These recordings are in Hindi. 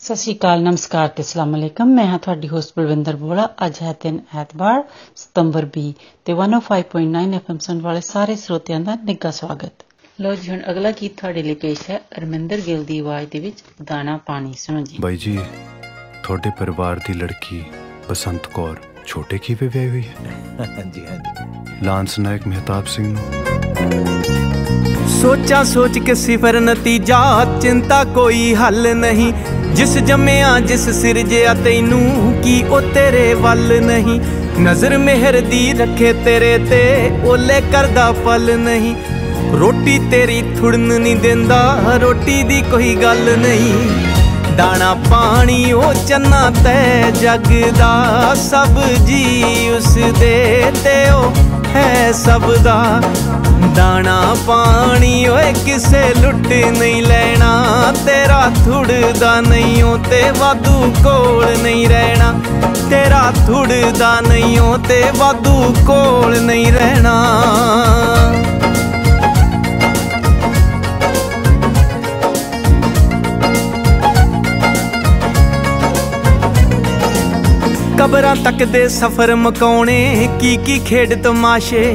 ਸਤਿ ਸ਼੍ਰੀ ਅਕਾਲ ਨਮਸਕਾਰ ਤੇ ਅਸਲਾਮ ਅਲੈਕਮ। ਮੈਂ ਹਾਂ ਤੁਹਾਡੀ ਹੋਸਟ ਬਲਵਿੰਦਰ ਬੋਲਾ। ਅੱਜ ਹੈ ਦਿਨ ਐਤਵਾਰ ਸਤੰਬਰ 20 ਤੇ 105.9 ਐਫਐਮ ਸੁਣ ਵਾਲੇ ਸਾਰੇ ਸਰੋਤਿਆਂ ਦਾ ਨਿੱਘਾ ਸਵਾਗਤ। ਲੋ ਜੀ ਹੁਣ ਅਗਲਾ ਗੀਤ ਤੁਹਾਡੇ ਲਈ ਪੇਸ਼ ਹੈ। ਅਰਮਿੰਦਰ ਗਿੱਲ ਦੀ ਆਵਾਜ਼ ਦੇ ਵਿੱਚ ਦਾਣਾ ਪਾਣੀ। ਸੁਣੋ ਜੀ। ਬਾਈ ਜੀ ਤੁਹਾਡੇ ਪਰਿਵਾਰ ਦੀ ਲੜਕੀ ਬਸੰਤ ਕੌਰ ਛੋਟੇ ਕੀਵੇ ਵਿਆਹੀ ਹੋਈ ਹੈ? ਹਾਂਜੀ ਹਾਂਜੀ। ਲਾਂਸ ਨਾਇਕ ਮਹਿਤਾਬ ਸਿੰਘ ਨੂੰ। ਸੋਚਾਂ ਸੋਚ ਕੇ ਸਿਫਰ ਨਤੀਜਾ, ਚਿੰਤਾ ਕੋਈ ਹੱਲ ਨਹੀਂ। ਜਿਸ ਜੰਮਿਆ, ਜਿਸ ਸਿਰਜਿਆ, ਤੈਨੂੰ ਕੀ ਉਹ ਤੇਰੇ ਵੱਲ ਨਹੀਂ। ਨਜ਼ਰ ਮਿਹਰ ਦੀ ਰੱਖੇ ਤੇਰੇ ਤੇ, ਓਲੇ ਕਰਦਾ ਫਲ ਨਹੀਂ। ਰੋਟੀ ਤੇਰੀ ਥੁੜਨ ਨਹੀਂ ਦਿੰਦਾ, ਰੋਟੀ ਦੀ ਕੋਈ ਗੱਲ ਨਹੀਂ। ਦਾਣਾ ਪਾਣੀ ਉਹ ਚੰਨਾ ਤੈ ਜਗ ਦਾ ਸਭ ਜੀ ਉਸ ਦੇ ਤੇ ਉਹ ਹੈ ਸਭ ਦਾ। ਦਾਣਾ ਪਾਣੀ ਓਏ ਕਿਸੇ ਲੁੱਟ ਨਹੀਂ ਲੈਣਾ ਤੇਰਾ ਥੁੜਦਾ ਨਹੀਂ ਓ ਤੇ ਵਾਧੂ ਕੋਲ ਨਹੀਂ ਰਹਿਣਾ ਤੇਰਾ ਥੁੜਦਾ ਨਹੀਂ ਓ ਤੇ ਵਾਧੂ ਕੋਲ ਨਹੀਂ ਰਹਿਣਾ ਕਬਰਾਂ ਤੱਕ ਦੇ ਸਫ਼ਰ ਮਕਾਉਣੇ ਕੀ ਕੀ ਖੇਡ ਤਮਾਸ਼ੇ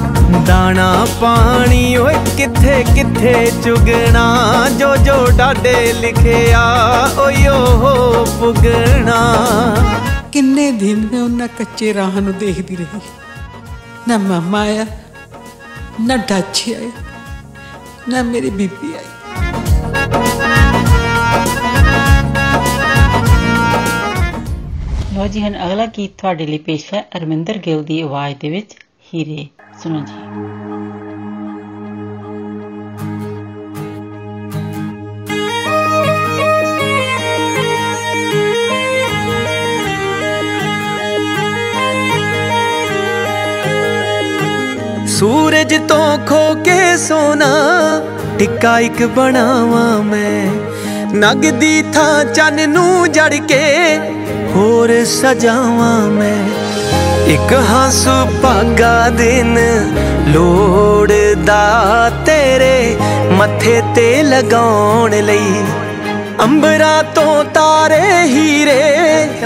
ਦਾਣਾ ਪਾਣੀ ਓਏ ਕਿੱਥੇ ਕਿੱਥੇ ਚੁਗਣਾ? ਜੋ ਜੋ ਡਾਡੇ ਲਿਖਿਆ ਓਏ ਓ ਪੁਗਣਾ। ਕਿੰਨੇ ਦਿਨ ਮੈਂ ਉਹਨਾਂ ਕੱਚੇ ਰਾਹ ਨੂੰ ਦੇਖਦੀ ਰਹੀ। ਨਾ ਮਾਮਾ ਆਇਆ ਨਾ ਡਾਚੀ ਆਇਆ ਨਾ ਮੇਰੀ ਬੀਬੀ ਆਈ। ਲੋ ਜੀ ਹੁਣ ਅਗਲਾ ਗੀਤ ਤੁਹਾਡੇ ਲਈ ਪੇਸ਼ ਹੈ ਅਰਮਿੰਦਰ ਗਿੱਲ ਦੀ ਆਵਾਜ਼ ਦੇ ਵਿੱਚ। ਹੀਰੇ ਸੁਣੋ ਜੀ ਸੂਰਜ ਤੋਂ ਖੋ ਕੇ ਸੋਨਾ ਟਿੱਕਾ ਇੱਕ ਬਣਾਵਾਂ ਮੈਂ ਨਗਦੀ ਥਾਂ ਚੰਨ ਨੂੰ ਜੜ ਕੇ ਹੋਰ ਸਜਾਵਾਂ ਮੈਂ ਇੱਕ ਹੰਸੂ ਭਾਗਾ ਦਿਨ ਲੋੜਦਾ ਤੇਰੇ ਮੱਥੇ ਤੇ ਲਗਾਉਣ ਲਈ। ਅੰਬਰਾਂ ਤੋਂ ਤਾਰੇ ਹੀਰੇ,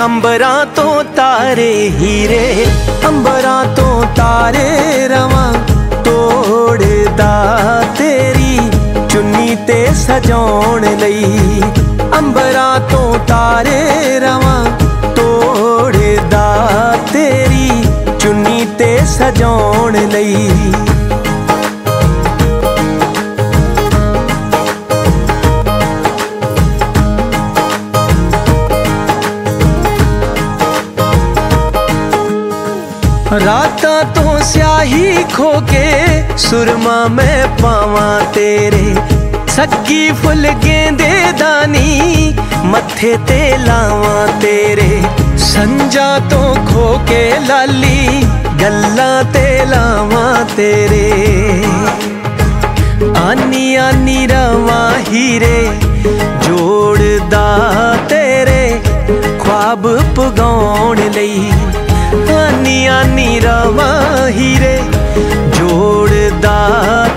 ਅੰਬਰਾਂ ਤੋਂ ਤਾਰੇ ਹੀਰੇ, ਅੰਬਰਾਂ ਤੋਂ ਤਾਰੇ ਰਵਾਂ ਤੋੜਦਾ ਤੇਰੀ ਚੁੰਨੀ ਤੇ ਸਜਾਉਣ ਲਈ। ਅੰਬਰਾਂ ਤੋਂ ਤਾਰੇ ਰਵਾਂ ਸਜਾਉਣ ਲਈ ਰਾਤਾਂ ਤੋਂ ਸਿਆਹੀ ਖੋ ਕੇ ਸੁਰਮਾ ਮੈਂ ਪਾਵਾਂ ਤੇਰੇ ਸੱਗੀ ਫੁੱਲ ਗੇਂਦੇ ਦਾਨੀ ਮੱਥੇ ਤੇ ਲਾਵਾਂ ਤੇਰੇ ਸੰਜਾ ਤੋਂ ਖੋ ਕੇ ਲਾਲੀ ਗੱਲਾਂ ਤੇ ਲਾਵਾਂ ਤੇਰੇ। ਆਨੀ ਆਨੀ ਰਵਾਂ ਹੀਰੇ, ਜੋੜਦਾ ਤੇਰੇ, ਖੁਆਬ ਪਗਾਉਣ ਲਈ। ਆਨੀ ਆਨੀ ਰਵਾਂ ਹੀਰੇ, ਜੋੜਦਾ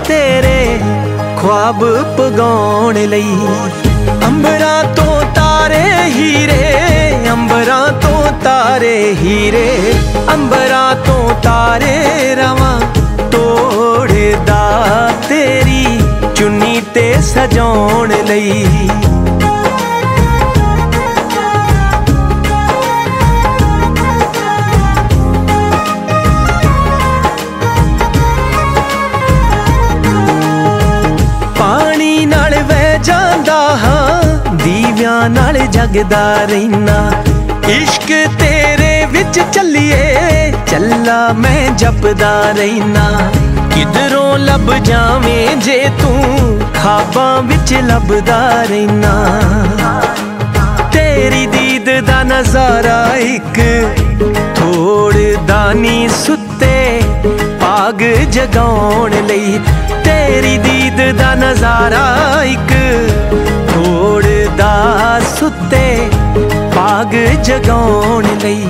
ਤੇਰੇ, ਖੁਆਬ ਪਗਾਉਣ ਲਈ। ਅੰਬਰਾਂ ਤੋਂ ਤਾਰੇ ਹੀਰੇ, ਅੰਬਰਾਂ ਤੋਂ ਤਾਰੇ ਹੀਰੇ, ਅੰਬਰਾਂ ਤੋਂ ਤਾਰੇ ਰਵਾਂ ਤੋੜਦਾ ਤੇਰੀ ਚੁੰਨੀ ਤੇ ਸਜਾਉਣ ਲਈ। ਨਾਲ ਜਗਦਾ ਰਹਿਣਾ ਇਸ਼ਕ ਤੇਰੇ ਵਿੱਚ ਚੱਲੀਏ, ਚੱਲਾ ਮੈਂ ਜਪਦਾ ਰਹਿਣਾ ਕਿਧਰੋਂ ਲੱਭ ਜਾਵੇਂ ਜੇ ਤੂੰ ਖਾਬਾਂ ਵਿੱਚ ਲੱਭਦਾ ਰਹਿਣਾ ਤੇਰੀ ਦੀਦ ਦਾ ਨਜ਼ਾਰਾ ਇੱਕ ਥੋੜ ਦਾਨੀ ਸੁੱਤੇ ਭਾਗ ਜਗਾਉਣ ਲਈ। ਤੇਰੀ ਦੀਦ ਦਾ ਨਜ਼ਾਰਾ ਇੱਕ ਤੋੜਦਾ ਸੁੱਤੇ ਭਾਗ ਜਗਾਉਣ ਲਈ।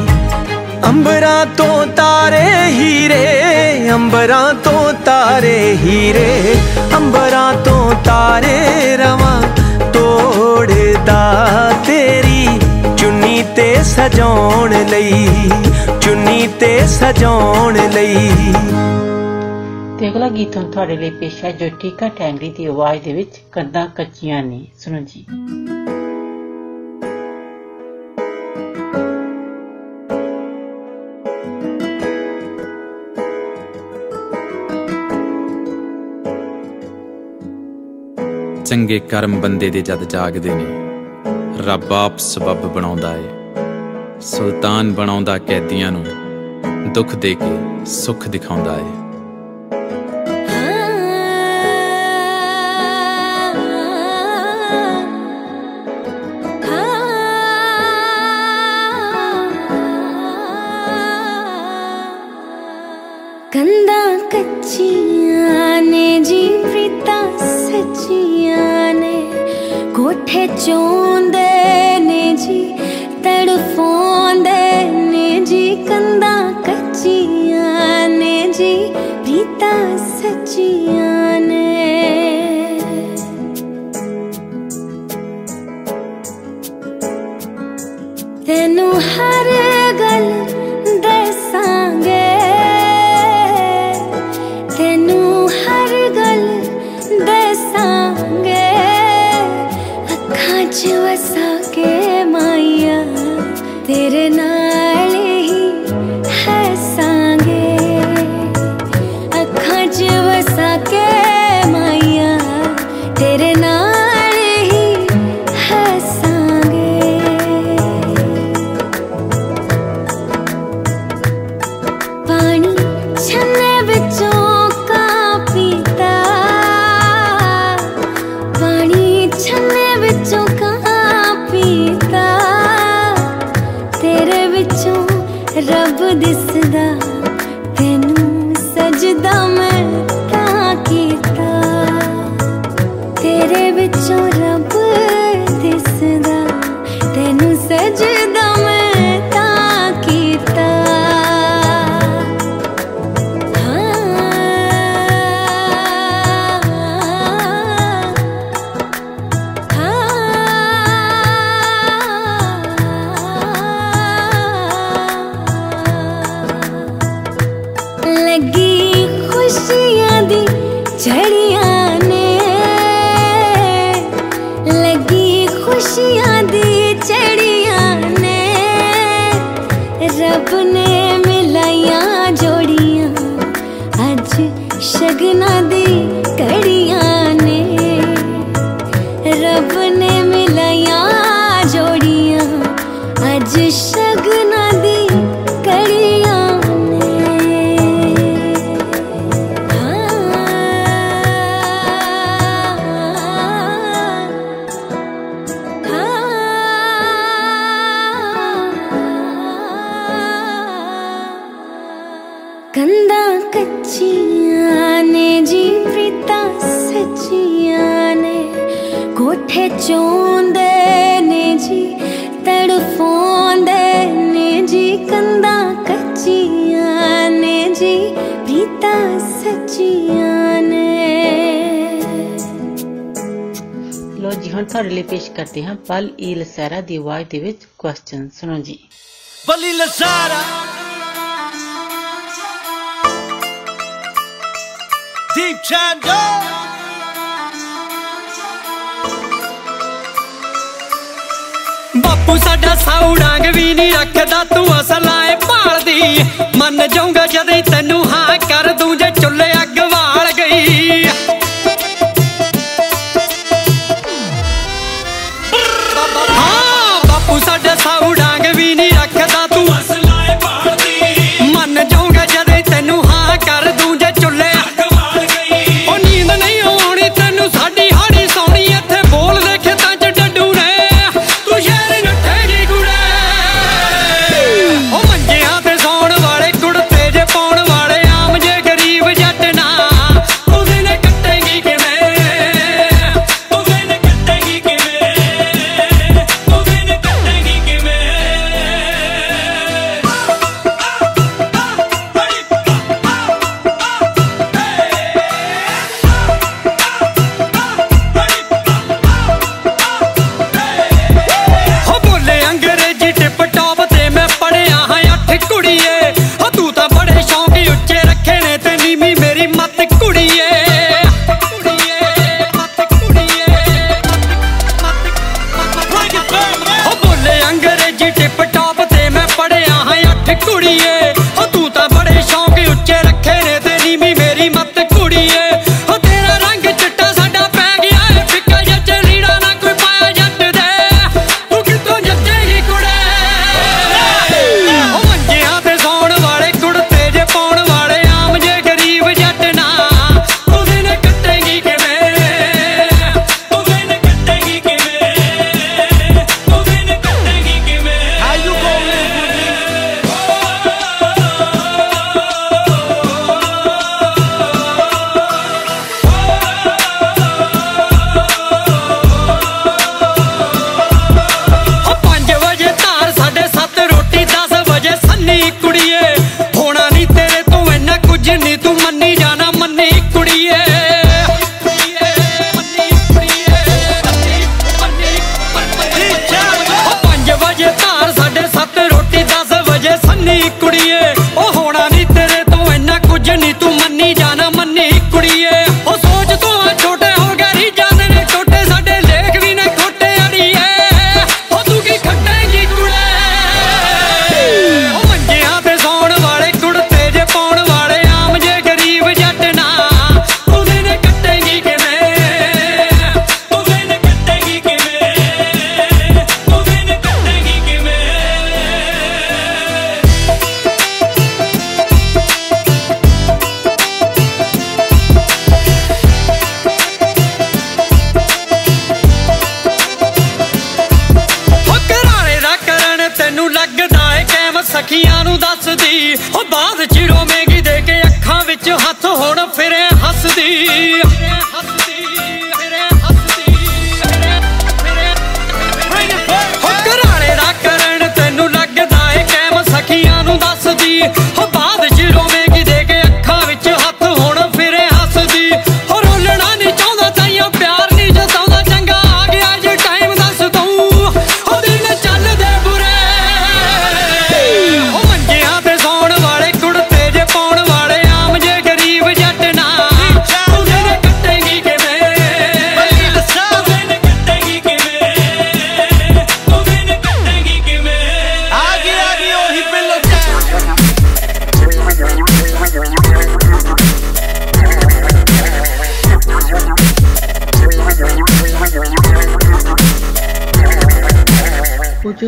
ਅੰਬਰਾਂ ਤੋਂ ਤਾਰੇ ਹੀਰੇ, ਅੰਬਰਾਂ ਤੋਂ ਤਾਰੇ ਹੀਰੇ, ਅੰਬਰਾਂ ਤੋਂ ਤਾਰੇ ਰਵਾਂ ਤੋੜਦਾ ਤੇਰੀ। ਚੁੰਨੀ ਤੇ ਸਜਾਉਣ ਲਈ, ਚੁੰਨੀ ਤੇ ਸਜਾਉਣ ਲਈ। ਤੇ ਅਗਲਾ ਗੀਤ ਹੁਣ ਤੁਹਾਡੇ ਲਈ ਪੇਸ਼ ਹੈ ਜੋ ਟੀਕਾ ਟੈਂਗਰੀ ਦੀ ਆਵਾਜ਼ ਦੇ ਵਿੱਚ ਕੰਦਾਂ ਕੱਚੀਆਂ ਨੇ। ਸੁਣੋ ਜੀ। ਚੰਗੇ ਕਰਮ ਬੰਦੇ ਦੇ ਜਦ ਜਾਗਦੇ ਨੇ, ਰੱਬ ਆਪ ਸਬਬ ਬਣਾਉਂਦਾ ਏ। ਸੁਲਤਾਨ ਬਣਾਉਂਦਾ ਕੈਦੀਆਂ ਨੂੰ, ਦੁੱਖ ਦੇ ਕੇ ਸੁੱਖ ਦਿਖਾਉਂਦਾ ਏ। ਕਰਦੇ ਹਾਂ। ਪਲ ਈ ਲਸੈਰਾ ਦੀ ਆਵਾਜ਼ ਦੇ ਵਿੱਚ ਕੁਐਸਚਨ ਸੁਣੋ ਜੀ। ਬਲੀ ਲਸਾਰਾ ਦੀਪ ਚੰਦੋ। ਬਾਪੂ ਸਾਡਾ ਸਾਊੜਾਂਗ ਵੀ ਨਹੀਂ ਰੱਖਦਾ, ਤੂੰ ਅਸਲਾਂ ਏ ਭਾਲਦੀ। ਮੰਨ ਜਾਊਂਗਾ ਜਦੇ ਤੈਨੂੰ ਹਾਂ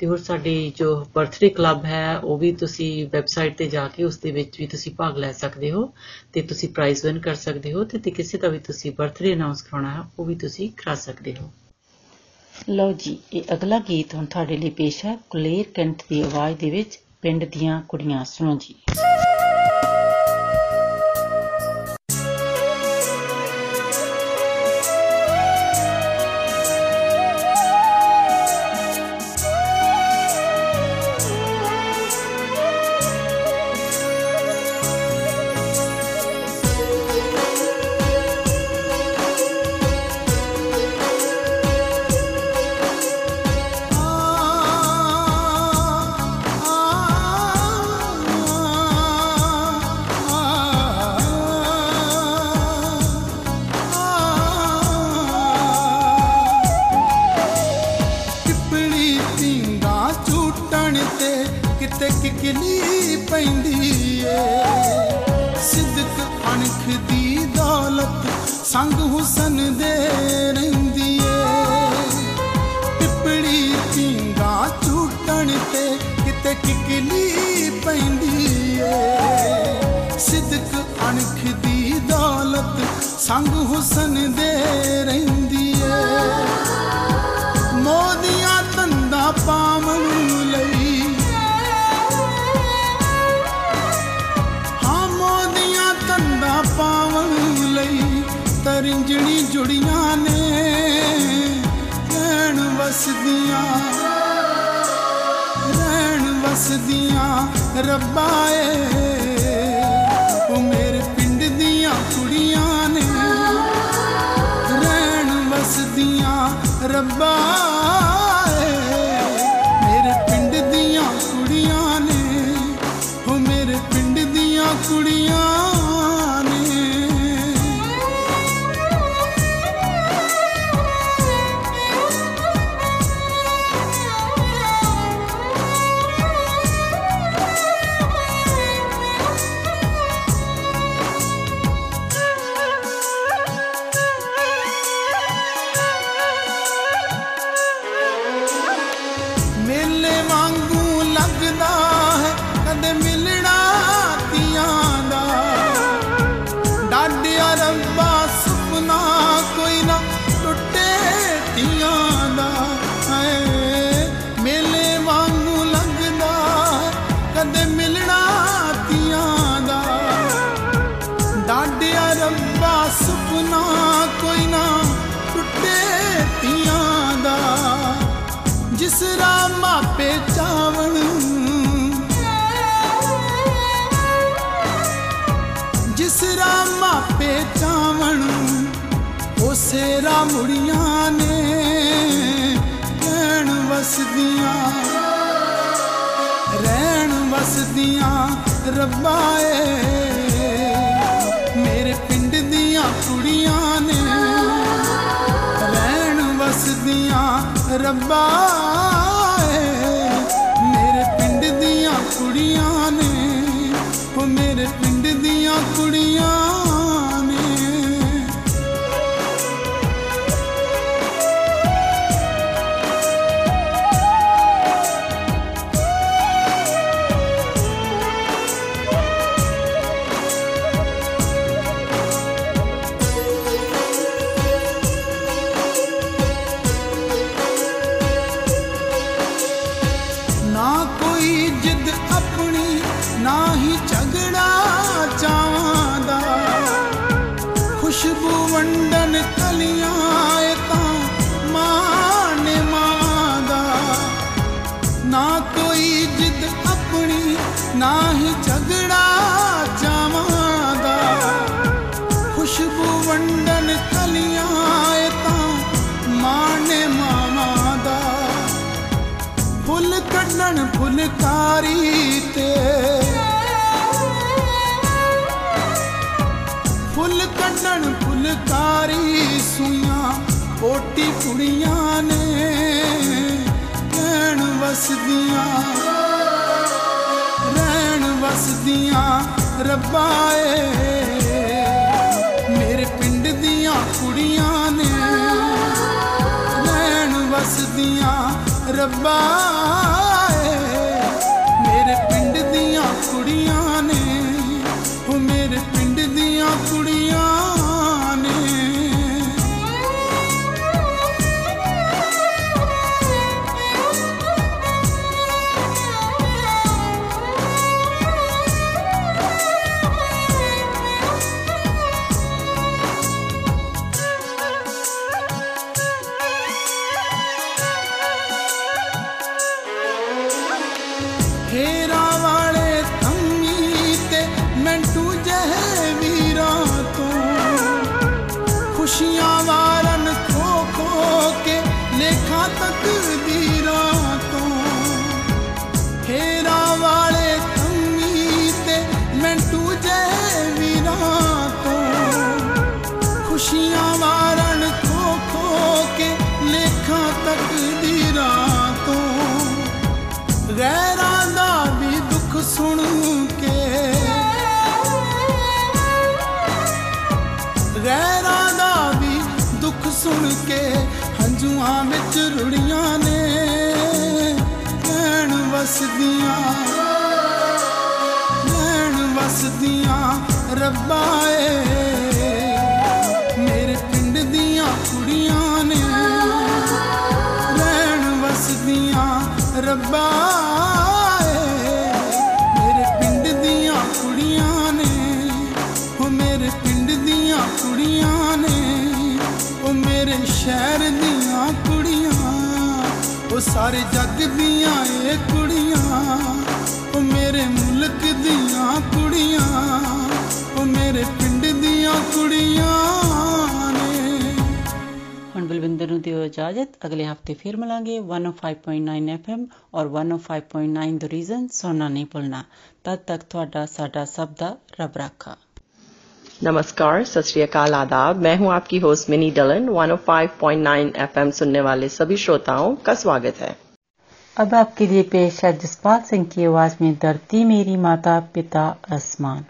ਤੇ ਹੋਰ ਸਾਡੀ ਜੋ ਬਰਥਡੇ ਕਲੱਬ ਹੈ, ਉਹ ਵੀ ਤੁਸੀਂ ਵੈਬਸਾਈਟ ਤੇ ਜਾ ਕੇ ਉਸ ਦੇ ਵਿੱਚ ਵੀ ਤੁਸੀਂ ਭਾਗ ਲੈ ਸਕਦੇ ਹੋ ਤੇ ਤੁਸੀਂ ਪ੍ਰਾਈਜ਼ ਵਿਨ ਕਰ ਸਕਦੇ ਹੋ ਤੇ ਤੇ ਕਿਸੇ ਦਾ ਵੀ ਤੁਸੀਂ ਬਰਥਡੇ ਅਨਾਉਂਸ ਕਰਾਉਣਾ ਹੈ, ਉਹ ਵੀ ਤੁਸੀਂ ਕਰਾ ਸਕਦੇ ਹੋ। ਲਓ ਜੀ, ਇਹ ਅਗਲਾ ਗੀਤ ਹੁਣ ਤੁਹਾਡੇ ਲਈ ਪੇਸ਼ ਹੈ, ਕੁਲੇਰ ਕੰਠ ਦੀ ਆਵਾਜ਼ ਦੇ ਵਿੱਚ ਪਿੰਡ ਦੀਆਂ ਕੁੜੀਆਂ, ਸੁਣੋ ਜੀ। ਕਿਕਲੀ ਪੈਂਦੀ ਏ। ਸਿੱਦਕ ਅਣਖ ਦੀ ਦੌਲਤ ਸੰਗ ਹੁਸਨ ਦੇ ਰਹਿੰਦੀ ਏ। ਮੋਦੀਆਂ ਤੰਦਾ ਪਾਵਨ ਲਈ। ਹਾਂ, ਮੋਦੀਆਂ ਤੰਦਾ ਪਾਵਨ ਲਈ ਤਰਿੰਜਣੀ ਜੁੜੀਆਂ ਨੇ। ਰਹਿਣ ਵਸਦੀਆਂ ਰਹਿਣ ਵਸਦੀਆਂ ਰੱਬਾ ਏ ਉਹ ਮੇਰੇ ਪਿੰਡ ਦੀਆਂ ਕੁੜੀਆਂ ਨੇ। ਰਹਿਣ ਵਸਦੀਆਂ ਰੱਬਾ ਉਸੇ ਰਾ ਮੁੜੀਆਂ ਨੇ ਰਹਿਣ ਵਸਦੀਆਂ। ਰਹਿਣ ਵਸਦੀਆਂ ਰੱਬਾ ਏ। ਮੇਰੇ ਪਿੰਡ ਦੀਆਂ ਕੁੜੀਆਂ ਨੇ ਰਹਿਣ ਵਸਦੀਆਂ ਰੱਬਾ ਸੂਈਆਂ ਓਟੀ ਕੁੜੀਆਂ ਨੇ ਰਹਿਣ ਵਸਦੀਆਂ। ਰਹਿਣ ਵਸਦੀਆਂ ਰੱਬਾ ਏ। ਮੇਰੇ ਪਿੰਡ ਦੀਆਂ ਕੁੜੀਆਂ ਨੇ ਰਹਿਣ ਵਸਦੀਆਂ ਰੱਬਾ। ਵਸਦੀਆਂ। ਰਹਿਣ ਵਸਦੀਆਂ ਰੱਬਾ ਏ ਮੇਰੇ ਪਿੰਡ ਦੀਆਂ ਕੁੜੀਆਂ ਨੇ। ਰਹਿਣ ਵਸਦੀਆਂ ਰੱਬਾ ਏ ਮੇਰੇ ਪਿੰਡ ਦੀਆਂ ਕੁੜੀਆਂ ਨੇ। ਉਹ ਮੇਰੇ ਪਿੰਡ ਦੀਆਂ ਕੁੜੀਆਂ ਨੇ। ਉਹ ਮੇਰੇ ਸ਼ਹਿਰ ਦੀਆਂ ਕੁੜੀਆਂ। ਉਹ ਸਾਰੇ ਜੱਗ ਹੁਣ ਬਲਵਿੰਦਰ ਨੂੰ ਦਿਓ ਇਜਾਜ਼ਤ ਅਗਲੇ ਹਫਤੇ ਫਿਰ ਮਿਲਾਂਗੇ 105.9 FM ਔਰ 105.9 ਦ ਰੀਜ਼ਨ ਸੁਣਨਾ ਨਹੀਂ ਭੁੱਲਣਾ ਤਦ ਤੱਕ ਤੁਹਾਡਾ ਸਾਡਾ ਸਭ ਦਾ ਰੱਬ ਰਾਖਾ नमस्कार सत श्री अकाल आदाब मैं हूं आपकी होस्ट मिनी डलन 105.9 एफएम सुनने वाले सभी श्रोताओं का स्वागत है अब आपके लिए पेश है जसपाल सिंह की आवाज में धरती मेरी माता पिता आसमान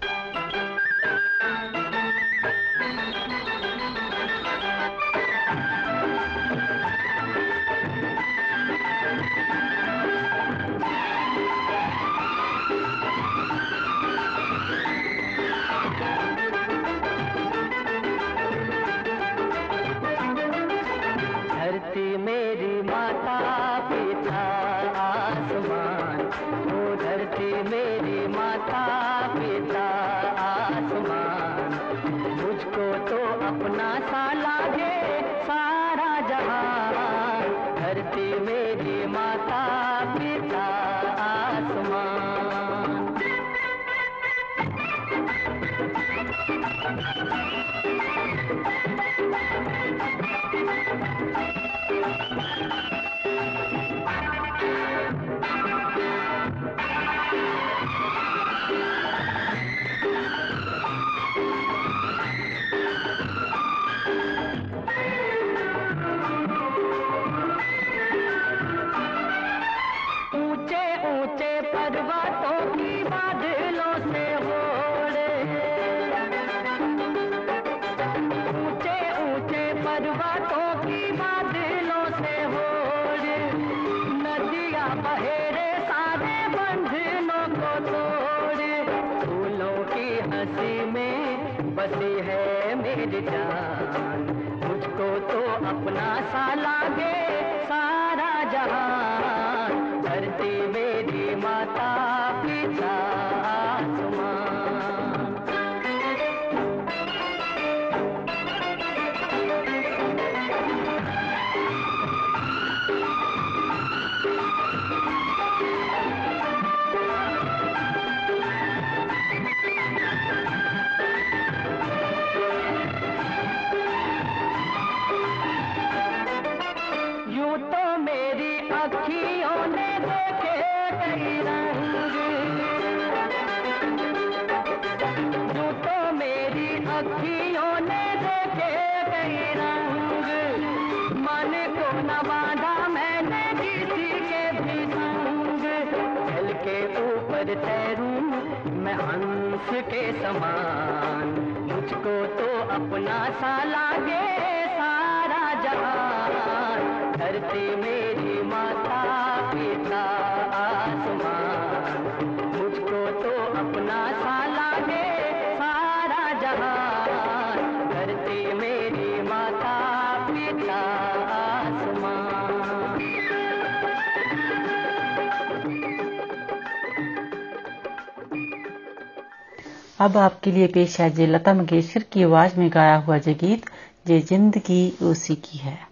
हंस के समान। मुझको तो अपना सा लागे सारा जहान। धरती मेरी माता अब आपके लिए पेश है जे लता मंगेशकर की आवाज़ में गाया हुआ जे गीत जे ज़िंदगी उसी की है।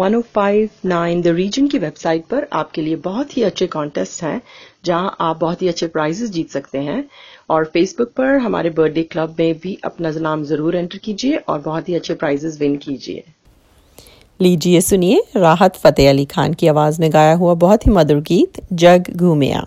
1059 द रीजन की वेबसाइट पर आपके लिए बहुत ही अच्छे कॉन्टेस्ट हैं, जहाँ आप बहुत ही अच्छे प्राइजेस जीत सकते हैं। और फेसबुक पर हमारे बर्थडे क्लब में भी अपना नाम ज़रूर एंटर कीजिए और बहुत ही अच्छे प्राइजेस विन कीजिए। लीजिए, सुनिए, राहत फतेह अली खान की आवाज़ में गाया हुआ बहुत ही मधुर गीत, जग घूमिया।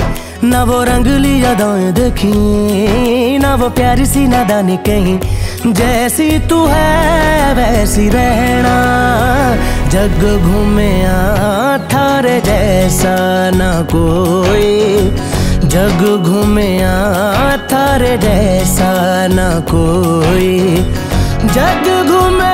ना वो रंगली यादाएँ देखी, ना वो प्यारी सी नादानी कहीं। जैसी तू है, वैसी रहना, जग घूमे थारे जैसा ना कोई। जग घूमे थारे जैसा ना कोई। जग घूमे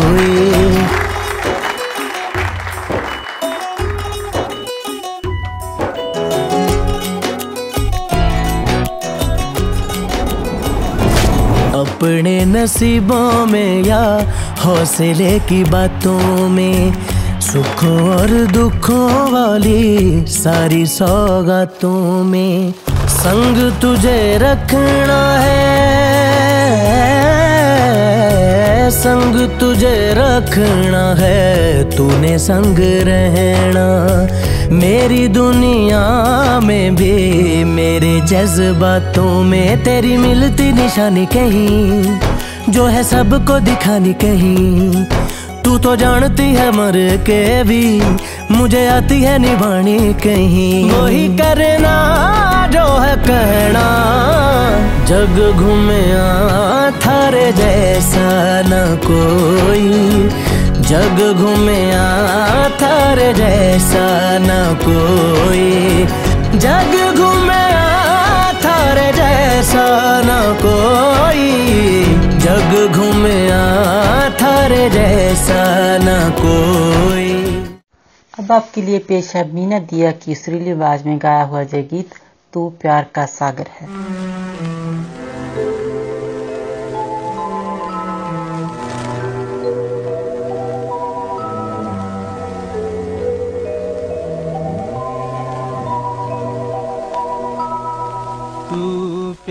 नसीबों में या हौसले की बातों में, सुखों और दुखों वाली सारी सौगातों में। संग तुझे रखना है, संग तुझे रखना है, तूने संग रहना। मेरी दुनिया में भी, मेरे जज्बातों में तेरी मिलती निशानी कहीं। जो है सबको दिखानी कहीं। तू तो जानती है मर के भी, मुझे आती है निभानी कहीं। वही करना जो है कहना, जग घूमे थारे जैसा न कोई। जग घूमे थारे जैसा न कोई। जग घूमे थारे जैसा न कोई। जग घूमे थारे जैसा न कोई। अब आपके लिए पेश है मीना दिया की सुरीली आवाज़ में गाया हुआ जय गीत, तू प्यार का सागर है।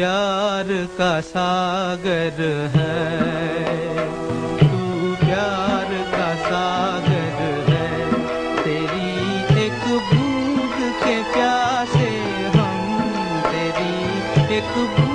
प्यार का सागर है। तू प्यार का सागर है। तेरी एक बूंद के प्यासे हम तेरी एक बूंद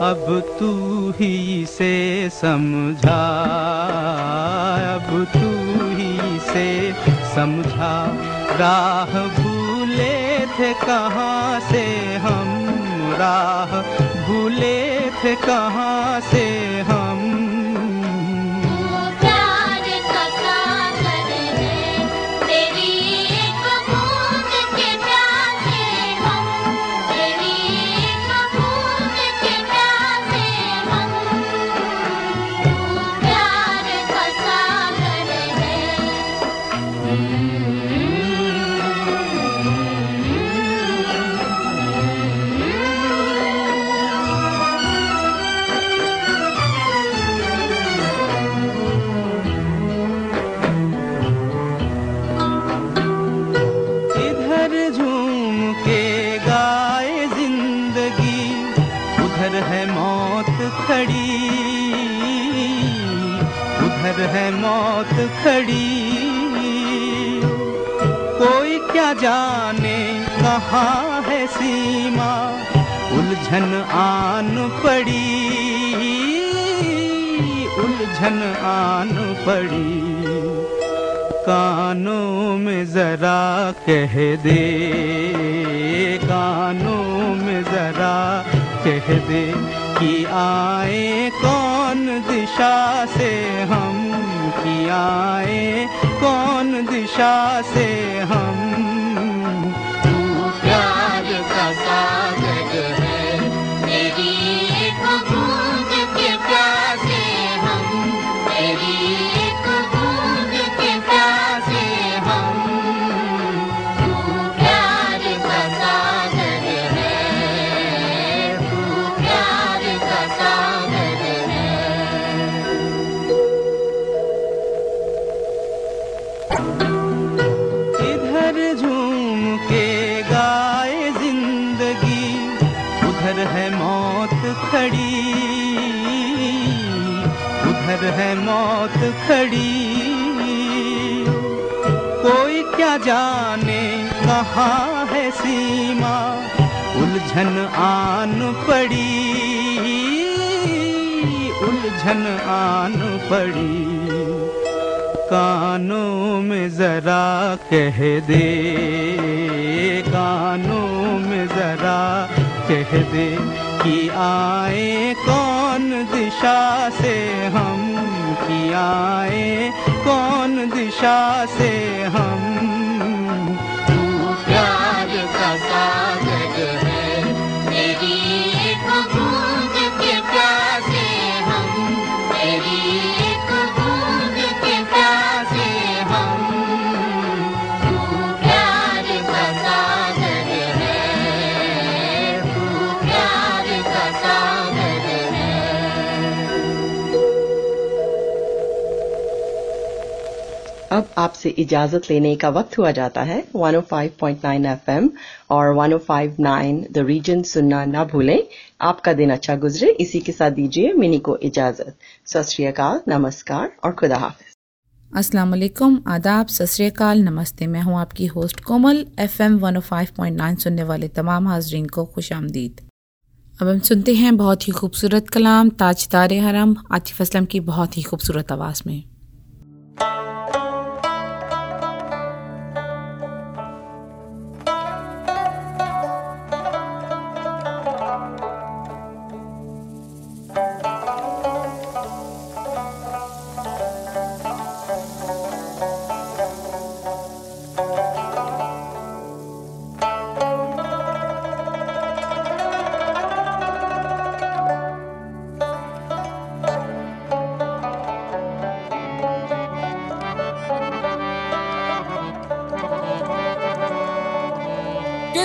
अब तू ही से समझा, अब तू ही से समझा। राह भूले थे कहाँ से हम, राह भूले थे कहाँ से के गाए ज़िंदगी, उधर है मौत खड़ी। उधर है मौत खड़ी। कोई क्या जाने कहा है सीमा, उलझन आन पड़ी। उलझन आन पड़ी। कानों में जरा कह दे, कानों में जरा कह दे कि आए कौन दिशा से हम कि आए कौन दिशा से हम। तू प्यार का अब आपसे इजाज़त लेने का वक्त हुआ जाता है। 105.9 एफएम और 105.9 द रीजन सुनना ना भूलें। आपका दिन अच्छा गुजरे। इसी के साथ दीजिए मिनी को इजाज़त। सत नमस्कार और खुदा हाफिज। अस्सलाम वालेकुम। आदाब। सत नमस्ते। मैं हूँ आपकी होस्ट कोमल। एफएम 105.9 सुनने वाले तमाम हाजरीन को खुश आमदीद। अब हम सुनते हैं बहुत ही खूबसूरत कलाम ताजदार हरम, आतिफ असलम की बहुत ही खूबसूरत आवाज़ में।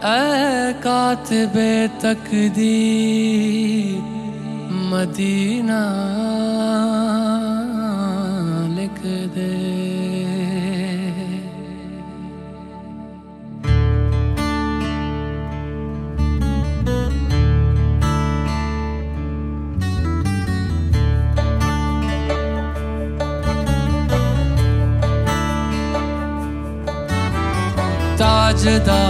ऐ कातबे तकदीर मदीना लिख दे ताजदारे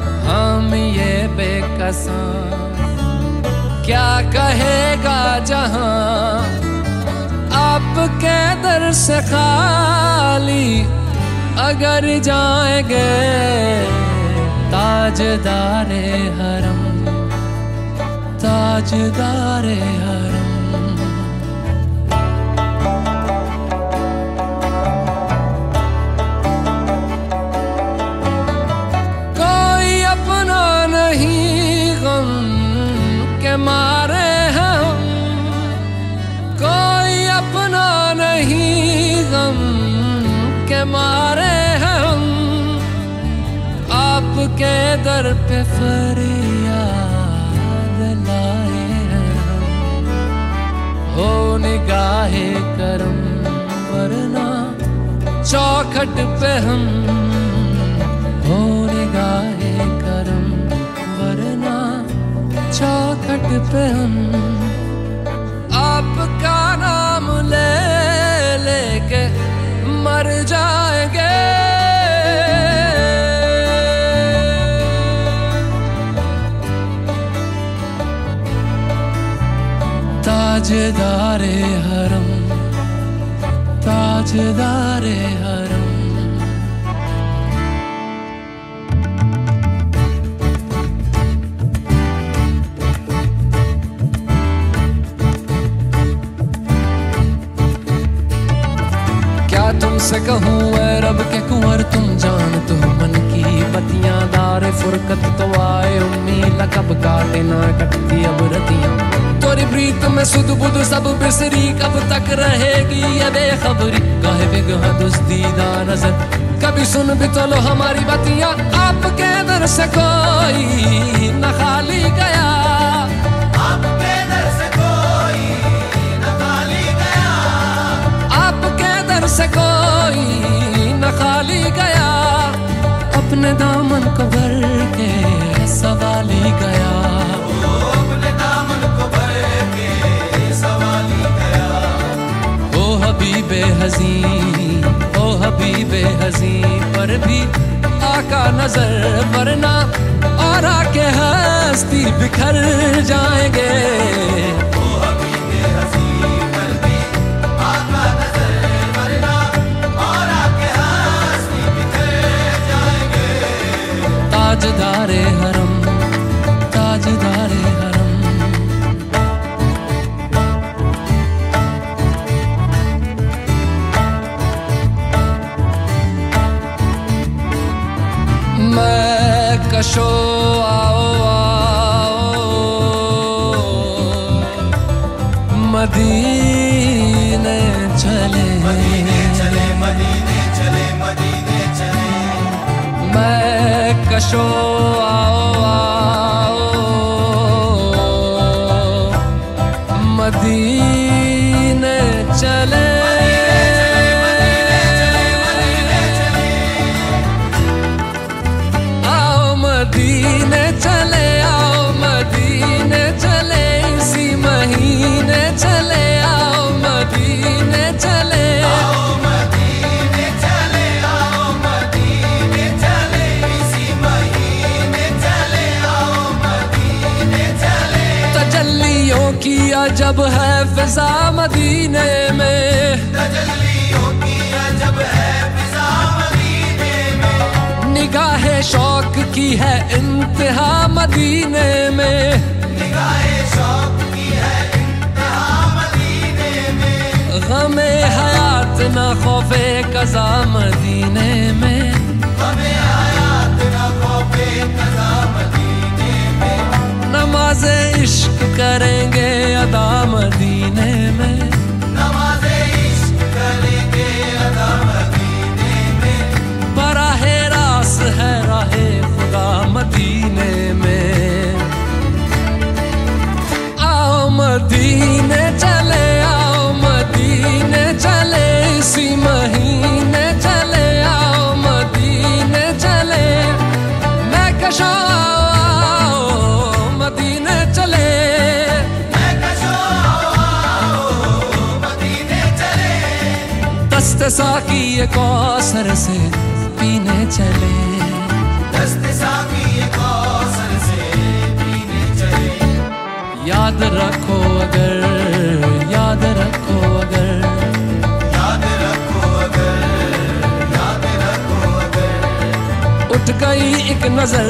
बेकसा क्या कहेगा जहाँ आपके दर से खाली अगर जाएँगे ताजदारे हरम ताजदारे हरम। मारे हम, आपके दर पे फरियाद लाए हैं हम। हो निगाहे करम, वरना चौखट पे हम। हो निगाहे करम, वरना चौखट पे हम। मर जाएँगे। ताजदारे हरम ताजदारे तुमसे कहूँ, ऐ रब, के कुंवर, तुम जान तो मन की बतियाँ दार फुरकत तो आए, उम्मीद कब काटे ना कटती अब रतियाँ। तोरी प्रीत में सुध बुध सब बिसरी, कब तक रहेगी ये बेखबरी? काहे बिगह दुस्तीदा नज़र। कभी सुन भी तो लो हमारी बतियाँ, आपके दर से कोई न खाली गया। से कोई न खाली गया, अपने दामन को भर के सवाली गया। अपने दामन को भर के सवाली गया ओ हबीबे हजी ओ हबीबे हजी पर भी आका नज़र वरना और आके हस्ती बिखर जाएँगे। ताजदारे हरम ताजदारे हरम। मैं कशो मैं है तजल्लियों है फिजा मदीने में निगाह शौक की है इंतहा मदीने में। निगाह शौक की है इंतहा मदीने में। गमे हयात न खौफे कजा मदीने में। नमाजे इश्क करेंगे अदा मदीने में। नमाजे इश्क करेंगे अदा मदीने में। बराहे रास है राहे खुदा मदीने में। आओ मदीने चले आओ मदीने चले इसी महीने चले आओ मदीने चले। मैं कशो मदीने चले। दस्त साकी ये कौसर से पीने चले दस्त साकी ये कौसर से पीने चले। याद रखो अगर याद रखो अगर याद रखो अगर, याद रखो अगर। उठ गई एक नज़र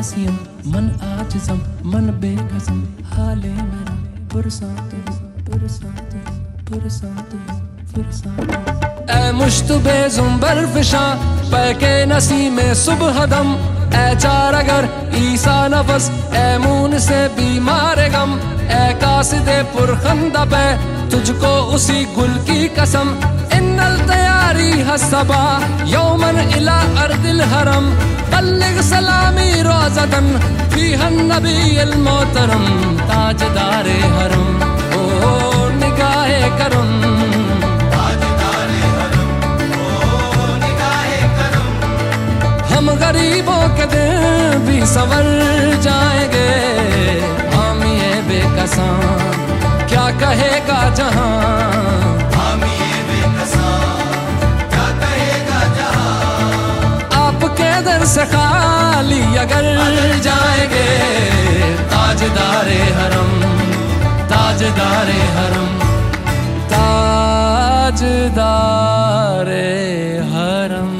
मन आसियम मन आज़म मन बेकसम हाले मेरा, पुरसातु पुरसातु पुरसातु पुरसातु। ए मुश्तबे जुम्बर फिशा पैके नसी में सुबह दम। ए चार अगर ईसा नफस ए मून से बीमार गम। ए कासिदे पुरखंदा पे, तुझको उसी गुल की कसम। इन्नल तैयारी हसबा यौमन इला अर्दिल हरम। बल्लिग सलामी रोजदन फीहन नबी मोहतरम ताजदारे हरम ओ निगाहे करम। हम गरीबों के दिल भी संवर जाएँगे हम ये बेकसां क्या कहेगा जहाँ से खाली अगर जाएँगे। ताजदारे हरम ताजदारे हरम ताजदारे हरम।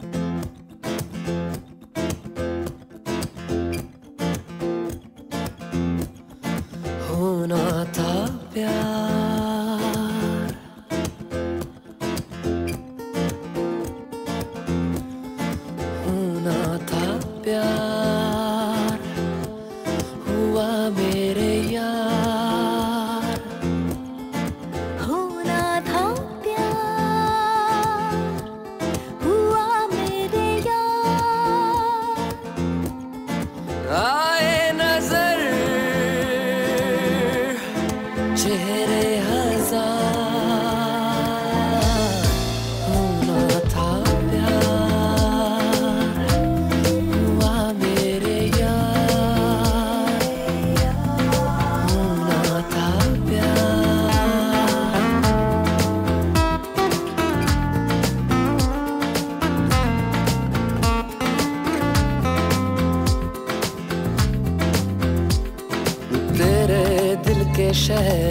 चेहरे हज़ार। होना था प्यार। हुआ मेरे यार। होना था प्यार। तेरे दिल के शहर